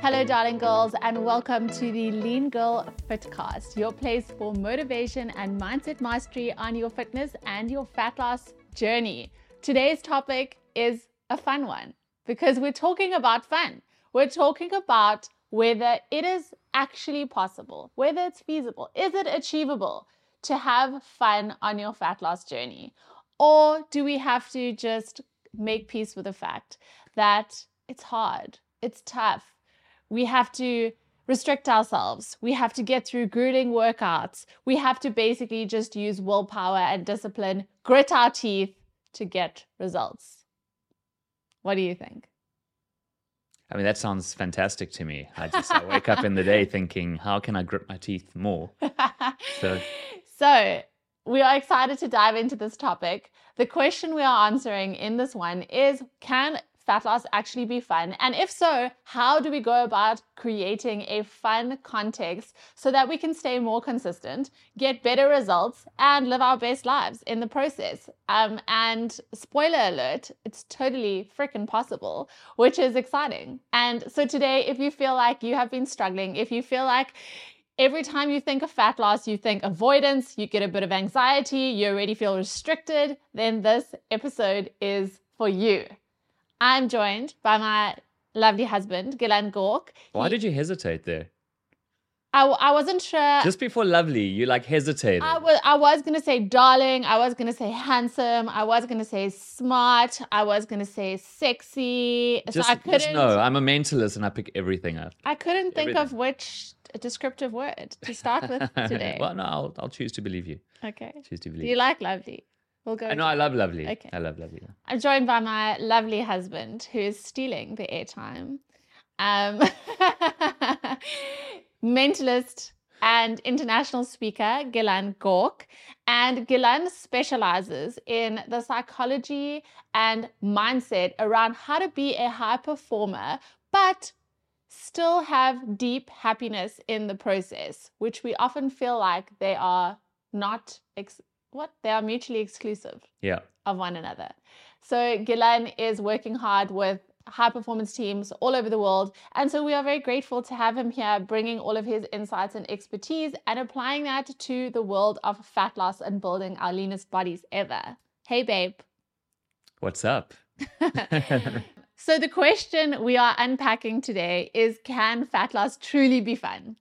Hello, darling girls, and welcome to the Lean Girl Fitcast, your place for motivation and mindset mastery on your fitness and your fat loss journey. Today's topic is a fun one because we're talking about fun. We're talking about whether it is actually possible, whether it's feasible, is it achievable to have fun on your fat loss journey? Or do we have to just make peace with the fact that it's hard, it's tough, we have to restrict ourselves. We have to get through grueling workouts. We have to basically just use willpower and discipline, grit our teeth to get results. What do you think? I mean, that sounds fantastic to me. I just I wake up in the day thinking, how can I grit my teeth more? So, so we are excited to dive into this topic. The question we are answering in this one is Can fat loss actually be fun? And if so, how do we go about creating a fun context so that we can stay more consistent, get better results, and live our best lives in the process? Um, and spoiler alert, it's totally freaking possible, which is exciting. And so today, if you feel like you have been struggling, if you feel like Every time you think of fat loss, you think avoidance, you get a bit of anxiety, you already feel restricted, then this episode is for you. I'm joined by my lovely husband, Gilan Gork. Why He- did you hesitate there? I, w- I wasn't sure. Just before lovely, you like hesitated. I was I was gonna say darling. I was gonna say handsome. I was gonna say smart. I was gonna say sexy. just, so I couldn't. just know, I'm a mentalist and I pick everything up. I couldn't think of Everything. Which descriptive word to start with today. well, no, I'll, I'll choose to believe you. okay. Choose to believe. Do you like lovely? We'll go. I know I love lovely. Okay. I love lovely. I'm joined by my lovely husband who is stealing the airtime. Um, mentalist and international speaker Gilan Gork. And Gilan specializes in the psychology and mindset around how to be a high performer, but still have deep happiness in the process, which we often feel like they are not ex- what they are mutually exclusive Yeah. of one another. So Gilan is working hard with high performance teams all over the world. And so we are very grateful to have him here, bringing all of his insights and expertise and applying that to the world of fat loss and building our leanest bodies ever. Hey, babe. What's up? So the question we are unpacking today is can fat loss truly be fun?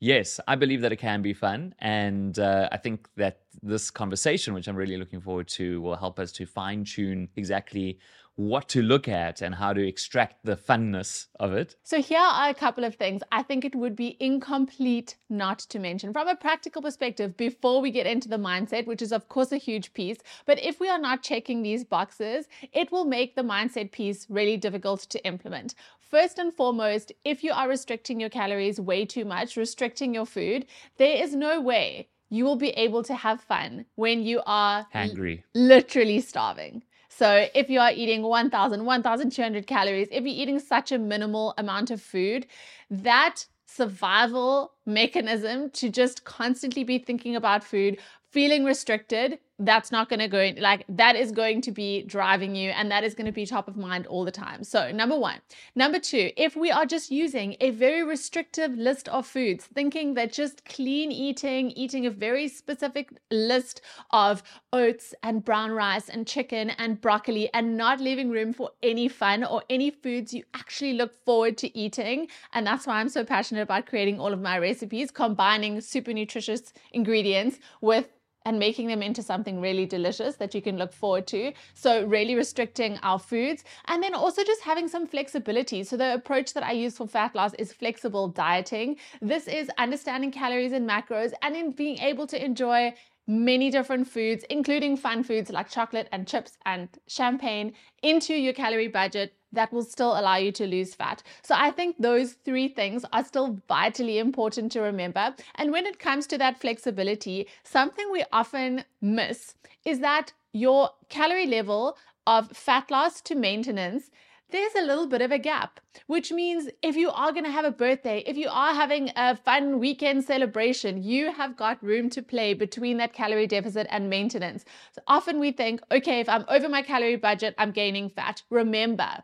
Yes, I believe that it can be fun. And uh, I think that this conversation, which I'm really looking forward to, will help us to fine tune exactly what to look at and how to extract the funness of it. So, here are a couple of things I think it would be incomplete not to mention from a practical perspective before we get into the mindset, which is, of course, a huge piece. But if we are not checking these boxes, it will make the mindset piece really difficult to implement. First and foremost, if you are restricting your calories way too much, restricting your food, there is no way you will be able to have fun when you are Hangry. literally starving. So if you are eating 1000, 1200 calories, if you're eating such a minimal amount of food, that survival mechanism to just constantly be thinking about food, feeling restricted, that's not going to go like that is going to be driving you and that is going to be top of mind all the time. So, number 1. Number 2, if we are just using a very restrictive list of foods, thinking that just clean eating, eating a very specific list of oats and brown rice and chicken and broccoli and not leaving room for any fun or any foods you actually look forward to eating. And that's why I'm so passionate about creating all of my recipes, combining super nutritious ingredients with and making them into something really delicious that you can look forward to. So, really restricting our foods and then also just having some flexibility. So, the approach that I use for fat loss is flexible dieting. This is understanding calories and macros and in being able to enjoy many different foods, including fun foods like chocolate and chips and champagne, into your calorie budget that will still allow you to lose fat. So I think those three things are still vitally important to remember. And when it comes to that flexibility, something we often miss is that your calorie level of fat loss to maintenance there's a little bit of a gap, which means if you are going to have a birthday, if you are having a fun weekend celebration, you have got room to play between that calorie deficit and maintenance. So often we think, okay, if I'm over my calorie budget, I'm gaining fat. Remember,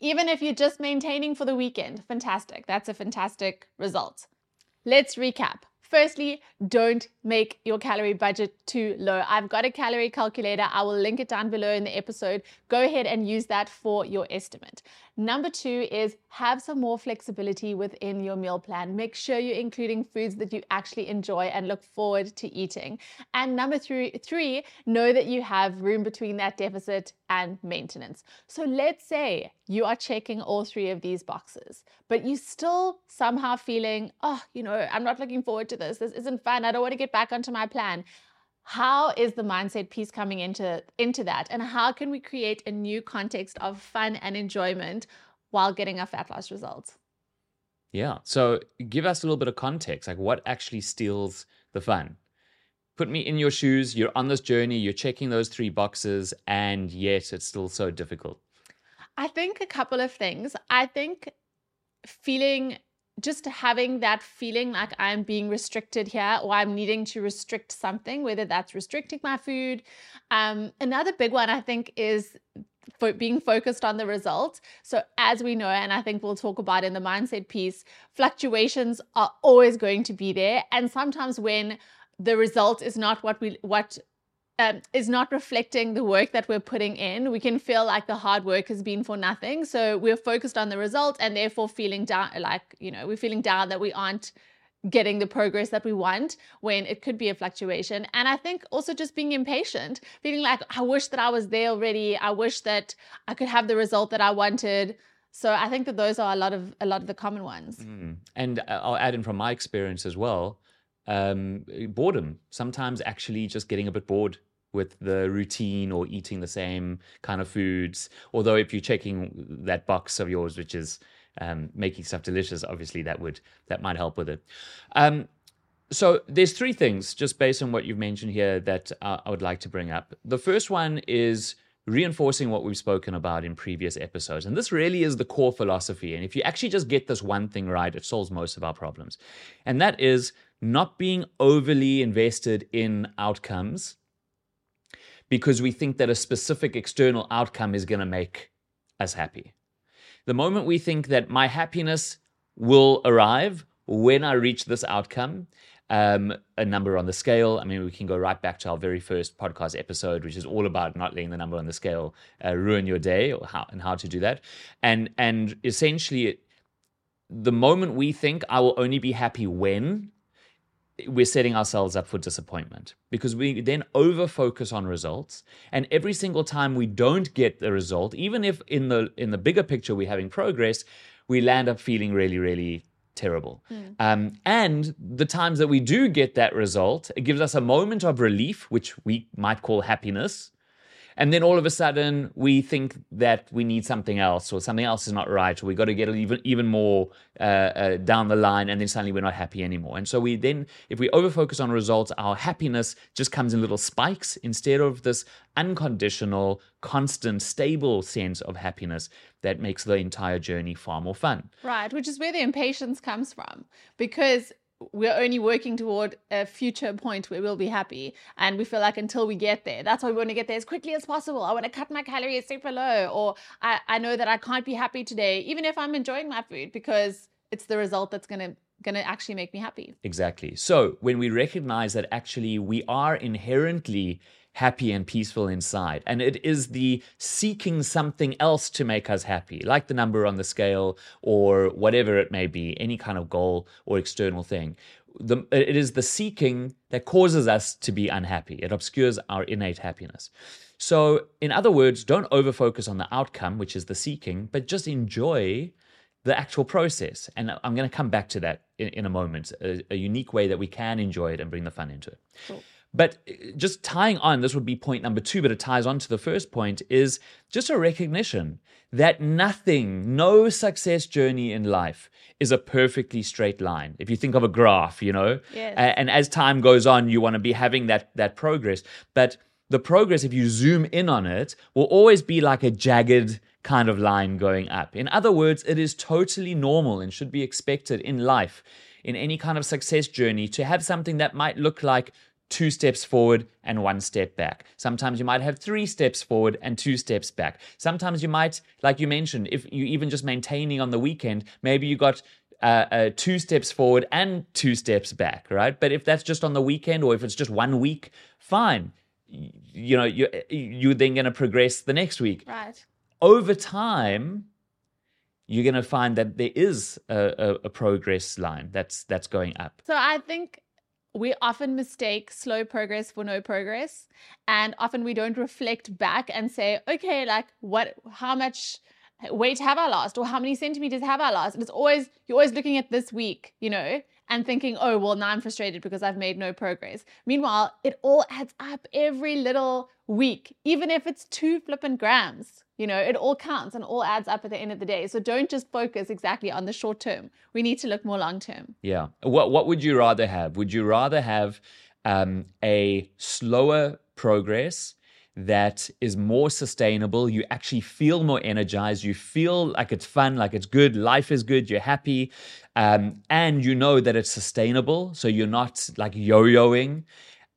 even if you're just maintaining for the weekend, fantastic. That's a fantastic result. Let's recap. Firstly, don't make your calorie budget too low. I've got a calorie calculator. I will link it down below in the episode. Go ahead and use that for your estimate. Number two is have some more flexibility within your meal plan. Make sure you're including foods that you actually enjoy and look forward to eating. And number three, three, know that you have room between that deficit and maintenance. So let's say you are checking all three of these boxes, but you still somehow feeling, oh, you know, I'm not looking forward to this. This isn't fun. I don't want to get back onto my plan how is the mindset piece coming into into that and how can we create a new context of fun and enjoyment while getting our fat loss results yeah so give us a little bit of context like what actually steals the fun put me in your shoes you're on this journey you're checking those three boxes and yet it's still so difficult i think a couple of things i think feeling just having that feeling like I'm being restricted here or I'm needing to restrict something, whether that's restricting my food. Um, another big one I think is being focused on the result. So as we know, and I think we'll talk about in the mindset piece, fluctuations are always going to be there. And sometimes when the result is not what we what um, is not reflecting the work that we're putting in, we can feel like the hard work has been for nothing. So we're focused on the result and therefore feeling down, like, you know, we're feeling down that we aren't getting the progress that we want when it could be a fluctuation. And I think also just being impatient, feeling like, I wish that I was there already. I wish that I could have the result that I wanted. So I think that those are a lot of a lot of the common ones. Mm. And uh, I'll add in from my experience as well um, boredom. Sometimes actually just getting a bit bored with the routine or eating the same kind of foods. Although if you're checking that box of yours, which is um, making stuff delicious, obviously that would that might help with it. Um, so there's three things just based on what you've mentioned here that uh, I would like to bring up. The first one is reinforcing what we've spoken about in previous episodes. And this really is the core philosophy. And if you actually just get this one thing right, it solves most of our problems. And that is not being overly invested in outcomes because we think that a specific external outcome is going to make us happy. The moment we think that my happiness will arrive when I reach this outcome, um, a number on the scale. I mean, we can go right back to our very first podcast episode, which is all about not letting the number on the scale uh, ruin your day, or how and how to do that. And and essentially, the moment we think I will only be happy when we're setting ourselves up for disappointment because we then over focus on results and every single time we don't get the result even if in the in the bigger picture we're having progress we land up feeling really really terrible mm. um, and the times that we do get that result it gives us a moment of relief which we might call happiness and then all of a sudden we think that we need something else or something else is not right or we got to get even even more uh, uh, down the line and then suddenly we're not happy anymore. And so we then if we over focus on results our happiness just comes in little spikes instead of this unconditional constant stable sense of happiness that makes the entire journey far more fun. Right which is where the impatience comes from. Because we're only working toward a future point where we'll be happy. And we feel like until we get there, that's why we want to get there as quickly as possible. I want to cut my calories super low. Or I, I know that I can't be happy today, even if I'm enjoying my food, because it's the result that's going to going to actually make me happy. Exactly. So, when we recognize that actually we are inherently happy and peaceful inside. And it is the seeking something else to make us happy, like the number on the scale or whatever it may be, any kind of goal or external thing. The, it is the seeking that causes us to be unhappy. It obscures our innate happiness. So, in other words, don't overfocus on the outcome, which is the seeking, but just enjoy the actual process. And I'm going to come back to that in, in a moment, a, a, unique way that we can enjoy it and bring the fun into it. Cool. But uh, just tying on, this would be point number two, but it ties on to the first point, is just a recognition that nothing, no success journey in life is a perfectly straight line. If you think of a graph, you know, yes. and as time goes on, you want to be having that that progress. But the progress, if you zoom in on it, will always be like a jagged kind of line going up. In other words, it is totally normal and should be expected in life, in any kind of success journey, to have something that might look like two steps forward and one step back. Sometimes you might have three steps forward and two steps back. Sometimes you might, like you mentioned, if you even just maintaining on the weekend, maybe you got uh, uh, two steps forward and two steps back, right? But if that's just on the weekend or if it's just one week, fine. You know, you, you're then going to progress the next week. Right. Over time, you're going to find that there is a, a, a progress line that's that's going up. So I think we often mistake slow progress for no progress and often we don't reflect back and say okay like what how much weight have i lost? Or how many centimeters have i lost? And it's always you're always looking at this week you know and thinking oh well now i'm frustrated because i've made no progress. Meanwhile it all adds up every little week even if it's two flippant grams you know, it all counts and all adds up at the end of the day. So don't just focus exactly on the short term. We need to look more long term. Yeah. What What would you rather have? Would you rather have um, a slower progress that is more sustainable? You actually feel more energized. You feel like it's fun, like it's good. Life is good. You're happy, um, and you know that it's sustainable. So you're not like yo-yoing.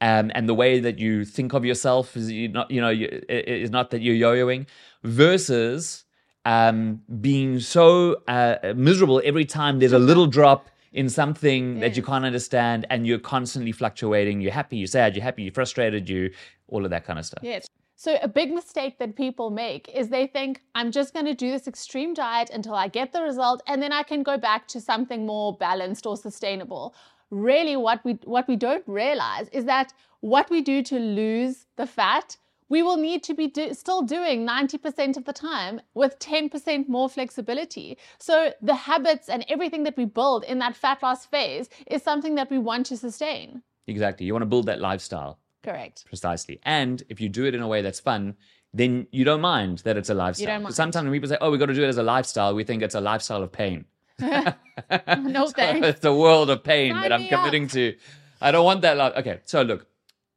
Um, and the way that you think of yourself is not, you know, is not that you're yo-yoing versus um, being so uh, miserable every time there's a little drop in something yes. that you can't understand and you're constantly fluctuating. You're happy, you're sad, you're happy, you're frustrated, you all of that kind of stuff. Yes. So a big mistake that people make is they think I'm just going to do this extreme diet until I get the result and then I can go back to something more balanced or sustainable. Really what we what we don't realize is that what we do to lose the fat we will need to be do- still doing 90% of the time with 10% more flexibility. So the habits and everything that we build in that fat loss phase is something that we want to sustain. Exactly. You want to build that lifestyle. Correct. Precisely. And if you do it in a way that's fun, then you don't mind that it's a lifestyle. You don't mind. Sometimes when people say, oh, we've got to do it as a lifestyle, we think it's a lifestyle of pain. no thanks. it's a world of pain Sign that I'm committing up. to. I don't want that. Li- okay, so look,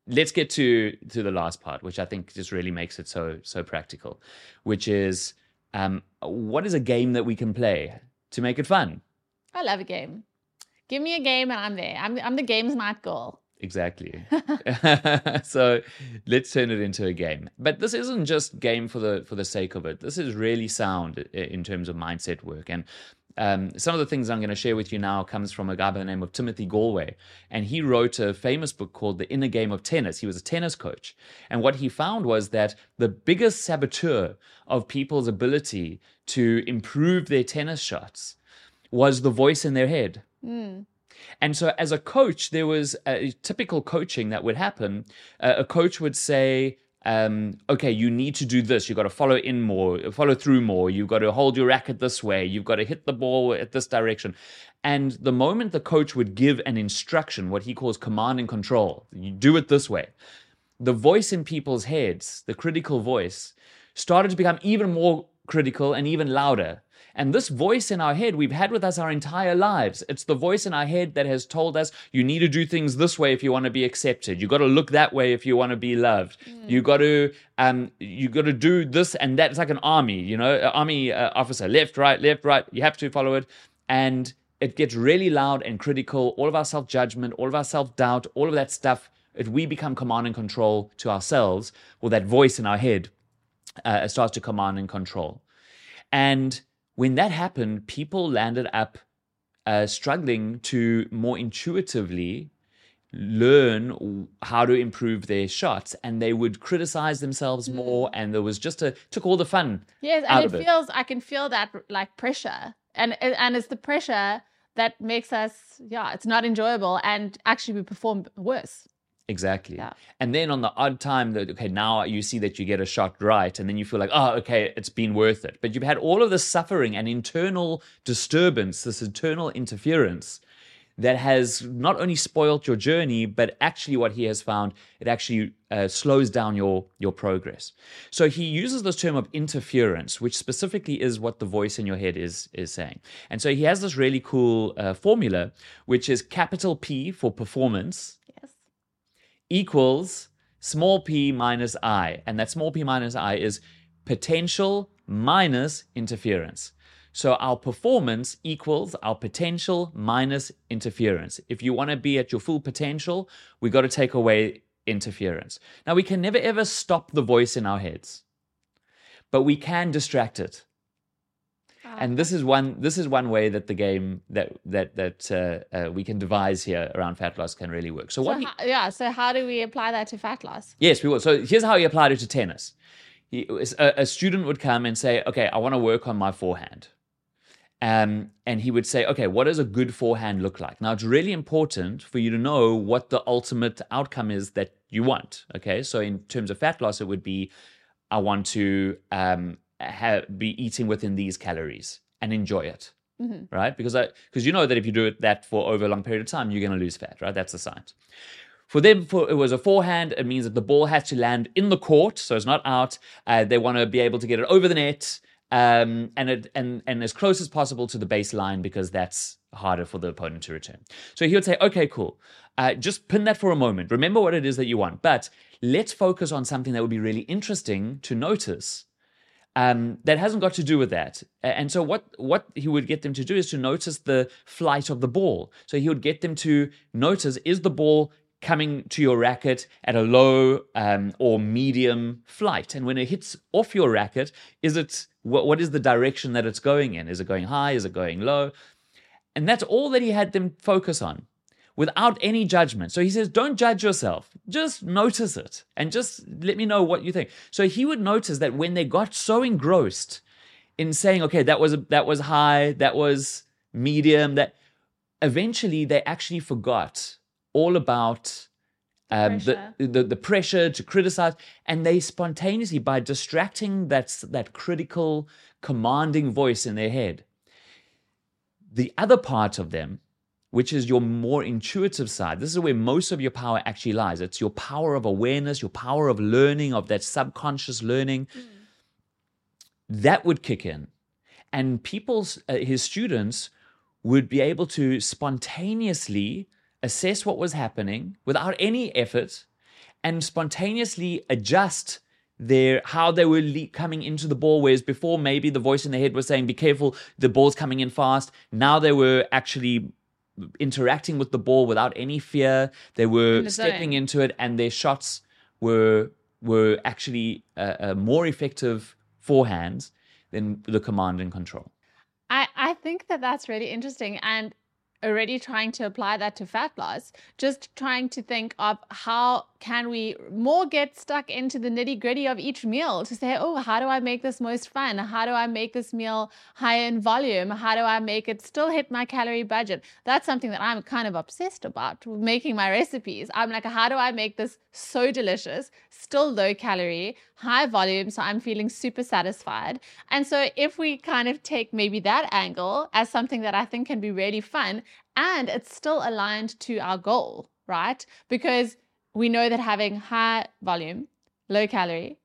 let's get to to the last part, which I think just really makes it so so practical, which is um, what is a game that we can play to make it fun? I love a game. Give me a game and I'm there. I'm I'm the game's night girl. Exactly. so let's turn it into a game. But this isn't just game for the for the sake of it. This is really sound in terms of mindset work. And um, some of the things I'm going to share with you now comes from a guy by the name of Timothy Gallwey, and he wrote a famous book called The Inner Game of Tennis. He was a tennis coach, and what he found was that the biggest saboteur of people's ability to improve their tennis shots was the voice in their head. Mm. And so, as a coach, there was a typical coaching that would happen. Uh, a coach would say, um, okay, you need to do this. You've got to follow in more, follow through more. You've got to hold your racket this way. You've got to hit the ball at this direction. And the moment the coach would give an instruction, what he calls command and control, you do it this way, the voice in people's heads, the critical voice, started to become even more critical and even louder. And this voice in our head we've had with us our entire lives. It's the voice in our head that has told us you need to do things this way if you want to be accepted. You got to look that way if you want to be loved. Mm. You got to um you got to do this and that. It's like an army, you know, army uh, officer, left, right, left, right. You have to follow it, and it gets really loud and critical. All of our self judgment, all of our self doubt, all of that stuff. If we become command and control to ourselves, or that voice in our head uh, starts to command and control, and when that happened, people landed up uh, struggling to more intuitively learn how to improve their shots and they would criticize themselves mm. more and there was just a took all the fun yes and it, it feels i can feel that like pressure and and it's the pressure that makes us yeah it's not enjoyable and actually we perform worse Exactly. Yeah. And then on the odd time that, okay, now you see that you get a shot right, and then you feel like, oh, okay, it's been worth it. But you've had all of this suffering and internal disturbance, this internal interference that has not only spoiled your journey, but actually what he has found, it actually uh, slows down your, your progress. So he uses this term of interference, which specifically is what the voice in your head is, is saying. And so he has this really cool uh, formula, which is capital P for performance equals small p minus i. And that small p minus i is potential minus interference. So our performance equals our potential minus interference. If you want to be at your full potential, we got to take away interference. Now we can never ever stop the voice in our heads, but we can distract it. And this is one this is one way that the game that that that uh, uh, we can devise here around fat loss can really work. So, So what? he- yeah, so how do we apply that to fat loss? Yes, we will. So here's how he applied it to tennis. He, a, a student would come and say, "Okay, I want to work on my forehand," um, and he would say, "Okay, what does a good forehand look like?" Now, it's really important for you to know what the ultimate outcome is that you want. Okay, so in terms of fat loss, it would be, "I want to um, have, be eating within these calories and enjoy it." Right? Because I, because you know that if you do it that for over a long period of time, you're going to lose fat. Right? That's the science. For them, for, it was a forehand. It means that the ball has to land in the court, so it's not out. Uh, they want to be able to get it over the net, um, and it and and as close as possible to the baseline because that's harder for the opponent to return. So he would say, "Okay, cool. Uh, just pin that for a moment. Remember what it is that you want, but let's focus on something that would be really interesting to notice." Um, that hasn't got to do with that. And so what what he would get them to do is to notice the flight of the ball. So he would get them to notice is the ball coming to your racket at a low um, or medium flight, and when it hits off your racket, is it what, what is the direction that it's going in? Is it going high? Is it going low? And that's all that he had them focus on without any judgment. So he says, don't judge yourself. Just notice it and just let me know what you think. So he would notice that when they got so engrossed in saying, okay, that was that was high, that was medium, that eventually they actually forgot all about um, the, Pressure. the the pressure to criticize, and they spontaneously, by distracting that that critical, commanding voice in their head, the other part of them, which is your more intuitive side, this is where most of your power actually lies. It's your power of awareness, your power of learning, of that subconscious learning. That would kick in. And people's, uh, his students would be able to spontaneously assess what was happening without any effort and spontaneously adjust their how they were le- coming into the ball whereas before maybe the voice in their head was saying be careful the ball's coming in fast now they were actually interacting with the ball without any fear. They were In the stepping into it and their shots were were actually uh, uh, more effective forehands than the command and control. I, I think that that's really interesting and already trying to apply that to fat loss just trying to think of how can we more get stuck into the nitty gritty of each meal to say oh how do i make this most fun? How do i make this meal higher in volume? How do i make it still hit my calorie budget? That's something that i'm kind of obsessed about making my recipes. I'm like how do i make this so delicious still low calorie high volume so i'm feeling super satisfied? And so if we kind of take maybe that angle as something that i think can be really fun and it's still aligned to our goal right because we know that having high volume low calorie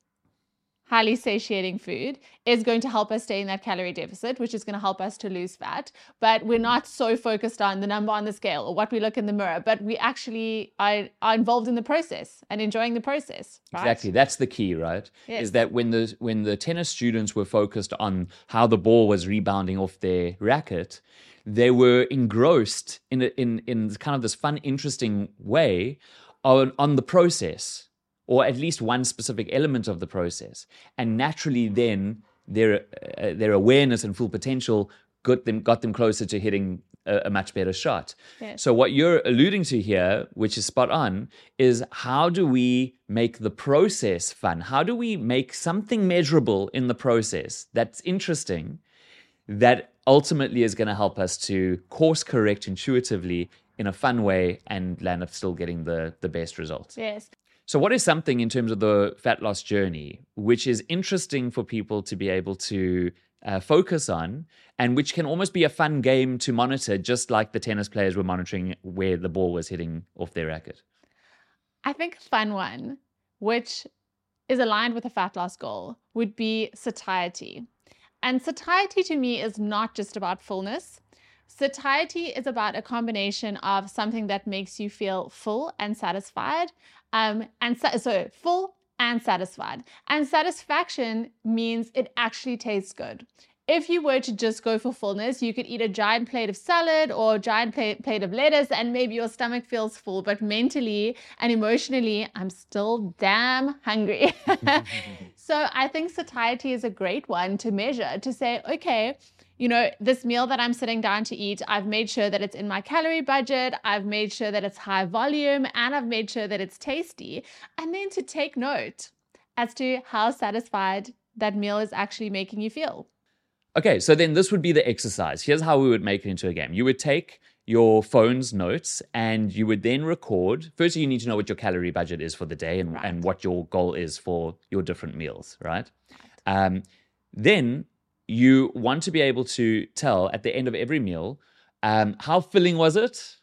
highly satiating food is going to help us stay in that calorie deficit, which is going to help us to lose fat. But we're not so focused on the number on the scale or what we look in the mirror, but we actually are, are involved in the process and enjoying the process. Right? Exactly. That's the key, right? Yes. Is that when the when the tennis students were focused on how the ball was rebounding off their racket, they were engrossed in in in kind of this fun, interesting way on on the process, or at least one specific element of the process, and naturally then their uh, their awareness and full potential got them got them closer to hitting a, a much better shot. Yes. So what you're alluding to here, which is spot on, is how do we make the process fun? How do we make something measurable in the process that's interesting that ultimately is going to help us to course correct intuitively in a fun way and land up still getting the the best results. Yes. So, what is something in terms of the fat loss journey which is interesting for people to be able to uh, focus on and which can almost be a fun game to monitor, just like the tennis players were monitoring where the ball was hitting off their racket? I think a fun one, which is aligned with a fat loss goal, would be satiety. And satiety to me is not just about fullness. Satiety is about a combination of something that makes you feel full and satisfied. Um, and so, so full and satisfied. And satisfaction means it actually tastes good. If you were to just go for fullness, you could eat a giant plate of salad or a giant plate, plate of lettuce, and maybe your stomach feels full. But mentally and emotionally, I'm still damn hungry. so I think satiety is a great one to measure to say, okay, you know, this meal that I'm sitting down to eat, I've made sure that it's in my calorie budget, I've made sure that it's high volume, and I've made sure that it's tasty. And then to take note as to how satisfied that meal is actually making you feel. Okay, so then this would be the exercise. Here's how we would make it into a game. You would take your phone's notes and you would then record. First, you need to know what your calorie budget is for the day and, Right. and what your goal is for your different meals, right? Um, then you want to be able to tell at the end of every meal um, how filling was it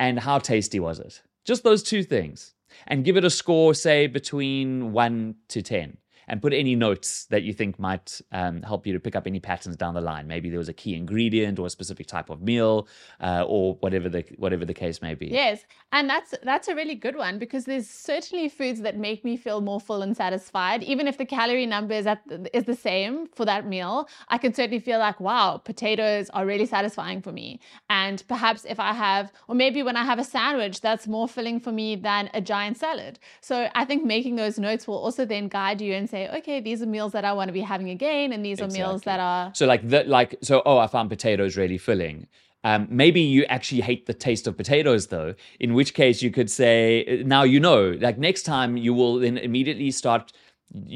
and how tasty was it. Just those two things. And give it a score, say, between one to 10. And put any notes that you think might um, help you to pick up any patterns down the line. Maybe there was a key ingredient or a specific type of meal, uh, or whatever the whatever the case may be. Yes, and that's that's a really good one because there's certainly foods that make me feel more full and satisfied. Even if the calorie number is at is the same for that meal, I can certainly feel like, wow, potatoes are really satisfying for me. And perhaps if I have, or maybe when I have a sandwich, that's more filling for me than a giant salad. So I think making those notes will also then guide you and say, okay, these are meals that I want to be having again, and these are meals that are So like that, like so. Oh, I found potatoes really filling. Um, maybe you actually hate the taste of potatoes, though. In which case, you could say, now you know. Like next time, you will then immediately start.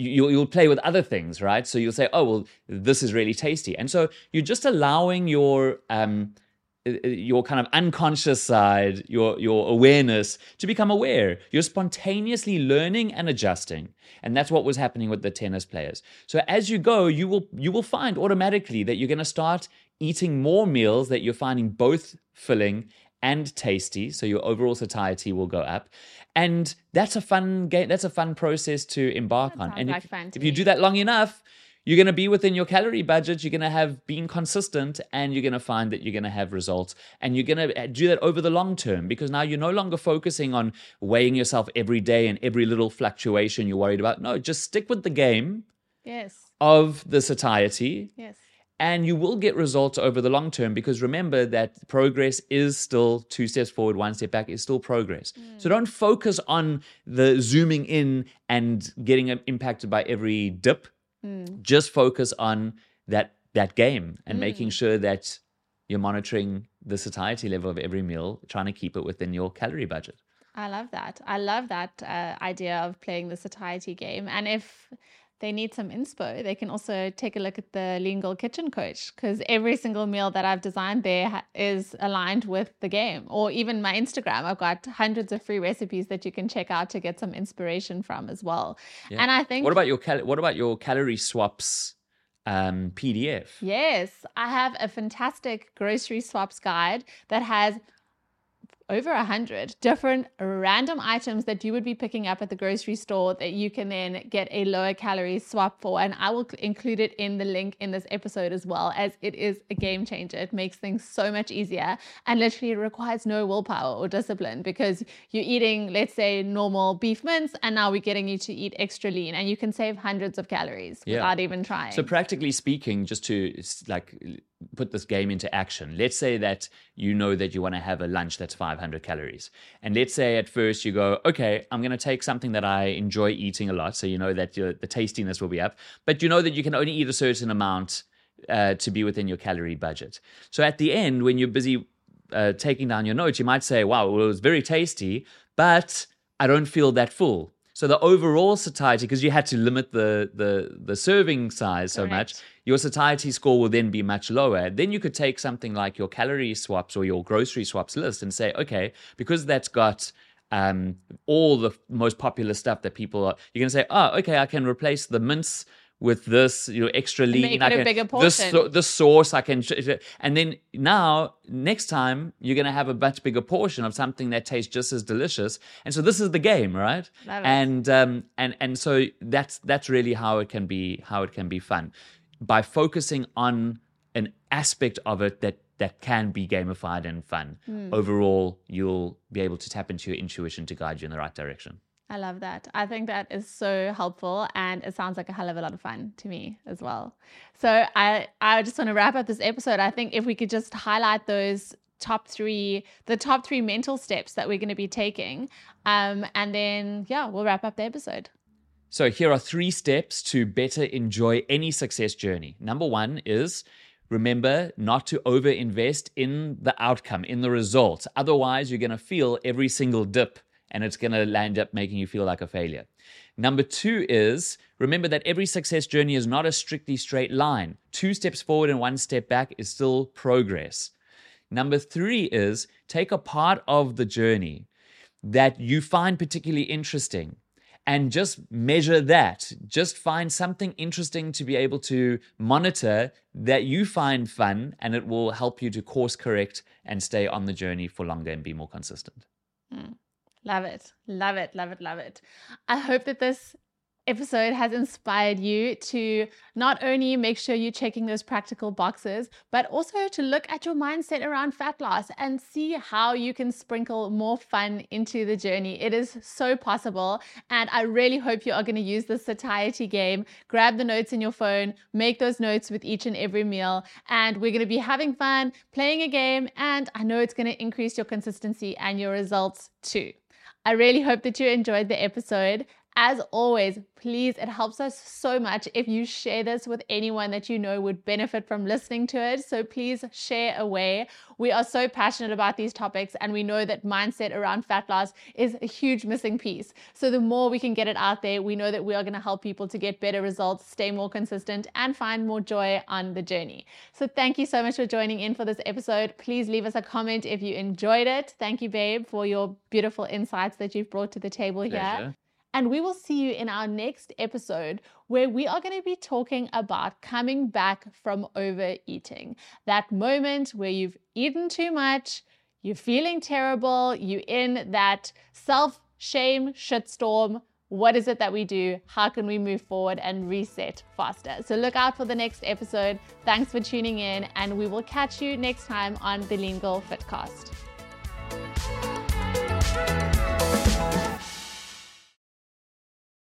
you- You'll play with other things, right? So you'll say, oh well, this is really tasty, and so you're just allowing your um uh, uh, Uh, uh, your kind of unconscious side, your your awareness to become aware. You're spontaneously learning and adjusting. And that's what was happening with the tennis players. So as you go, you will you will find automatically that you're going to start eating more meals that you're finding both filling and tasty. So your overall satiety will go up. And that's a fun game. That's a fun process to embark That on. And if, if you do that long enough, you're going to be within your calorie budget. You're going to have been consistent and you're going to find that you're going to have results. And you're going to eh, do that over the long term because now you're no longer focusing on weighing yourself every day and every little fluctuation you're worried about. No, just stick with the game yes, of the satiety yes. and you will get results over the long term because remember that progress is still two steps forward, one step back is still progress. Mm. So don't focus on the zooming in and getting um, impacted by every dip. Just focus on that that game and making sure that you're monitoring the satiety level of every meal, trying to keep it within your calorie budget. I love that. I love that uh, idea of playing the satiety game. And if they need some inspo, they can also take a look at the Lean Girl Kitchen Coach because every single meal that I've designed there is aligned with the game. Or even my Instagram, I've got hundreds of free recipes that you can check out to get some inspiration from as well. Yeah. And I think What about your cal- what about your calorie swaps um, PDF? Yes, I have a fantastic grocery swaps guide that has over a hundred different random items that you would be picking up at the grocery store that you can then get a lower calorie swap for. And I will include it in the link in this episode as well, as it is a game changer. It makes things so much easier and literally it requires no willpower or discipline because you're eating, let's say, normal beef mince, and now we're getting you to eat extra lean, and you can save hundreds of calories Yeah. without even trying. So practically speaking, just to like put this game into action, let's say that you know that you want to have a lunch that's 500 calories. And let's say at first you go, okay, I'm going to take something that I enjoy eating a lot. So you know that the tastiness will be up, but you know that you can only eat a certain amount uh, to be within your calorie budget. So at the end, when you're busy uh, taking down your notes, you might say, wow, well, it was very tasty, but I don't feel that full. So the overall satiety, because you had to limit the the the serving size so much, your satiety score will then be much lower. Then you could take something like your calorie swaps or your grocery swaps list and say, okay, because that's got um, all the most popular stuff that people are, you're going to say, oh, okay, I can replace the mince with this, you know, extra lean. I can, bigger This, this sauce, I can, and then now next time you're going to have a much bigger portion of something that tastes just as delicious. And so this is the game, right? Love. And um, and and so that's that's really how it can be how it can be fun by focusing on an aspect of it that that can be gamified and fun. Hmm. Overall, you'll be able to tap into your intuition to guide you in the right direction. I love that. I think that is so helpful and it sounds like a hell of a lot of fun to me as well. So I I just want to wrap up this episode. I think if we could just highlight those top three the top three mental steps that we're going to be taking um and then yeah we'll wrap up the episode so here are three steps to better enjoy any success journey number one is remember not to over invest in the outcome in the results otherwise you're going to feel every single dip and it's going to land up making you feel like a failure. Number two is remember that every success journey is not a strictly straight line. Two steps forward and one step back is still progress. Number three is take a part of the journey that you find particularly interesting and just measure that. Just find something interesting to be able to monitor that you find fun, and it will help you to course correct and stay on the journey for longer and be more consistent. Mm. Love it. Love it. Love it. Love it. I hope that this episode has inspired you to not only make sure you're checking those practical boxes, but also to look at your mindset around fat loss and see how you can sprinkle more fun into the journey. It is so possible. And I really hope you are going to use the satiety game. Grab the notes in your phone, make those notes with each and every meal. And we're going to be having fun, playing a game. And I know it's going to increase your consistency and your results too. I really hope that you enjoyed the episode. As always, please, it helps us so much if you share this with anyone that you know would benefit from listening to it. So please share away. We are so passionate about these topics, and we know that mindset around fat loss is a huge missing piece. So the more we can get it out there, we know that we are going to help people to get better results, stay more consistent, and find more joy on the journey. So thank you so much for joining in for this episode. Please leave us a comment if you enjoyed it. Thank you, babe, for your beautiful insights that you've brought to the table Pleasure. And we will see you in our next episode where we are going to be talking about coming back from overeating. That moment where you've eaten too much, you're feeling terrible, you're in that self shame shitstorm. What is it that we do? How can we move forward and reset faster? So look out for the next episode. Thanks for tuning in, and we will catch you next time on the Lean Girl Fitcast.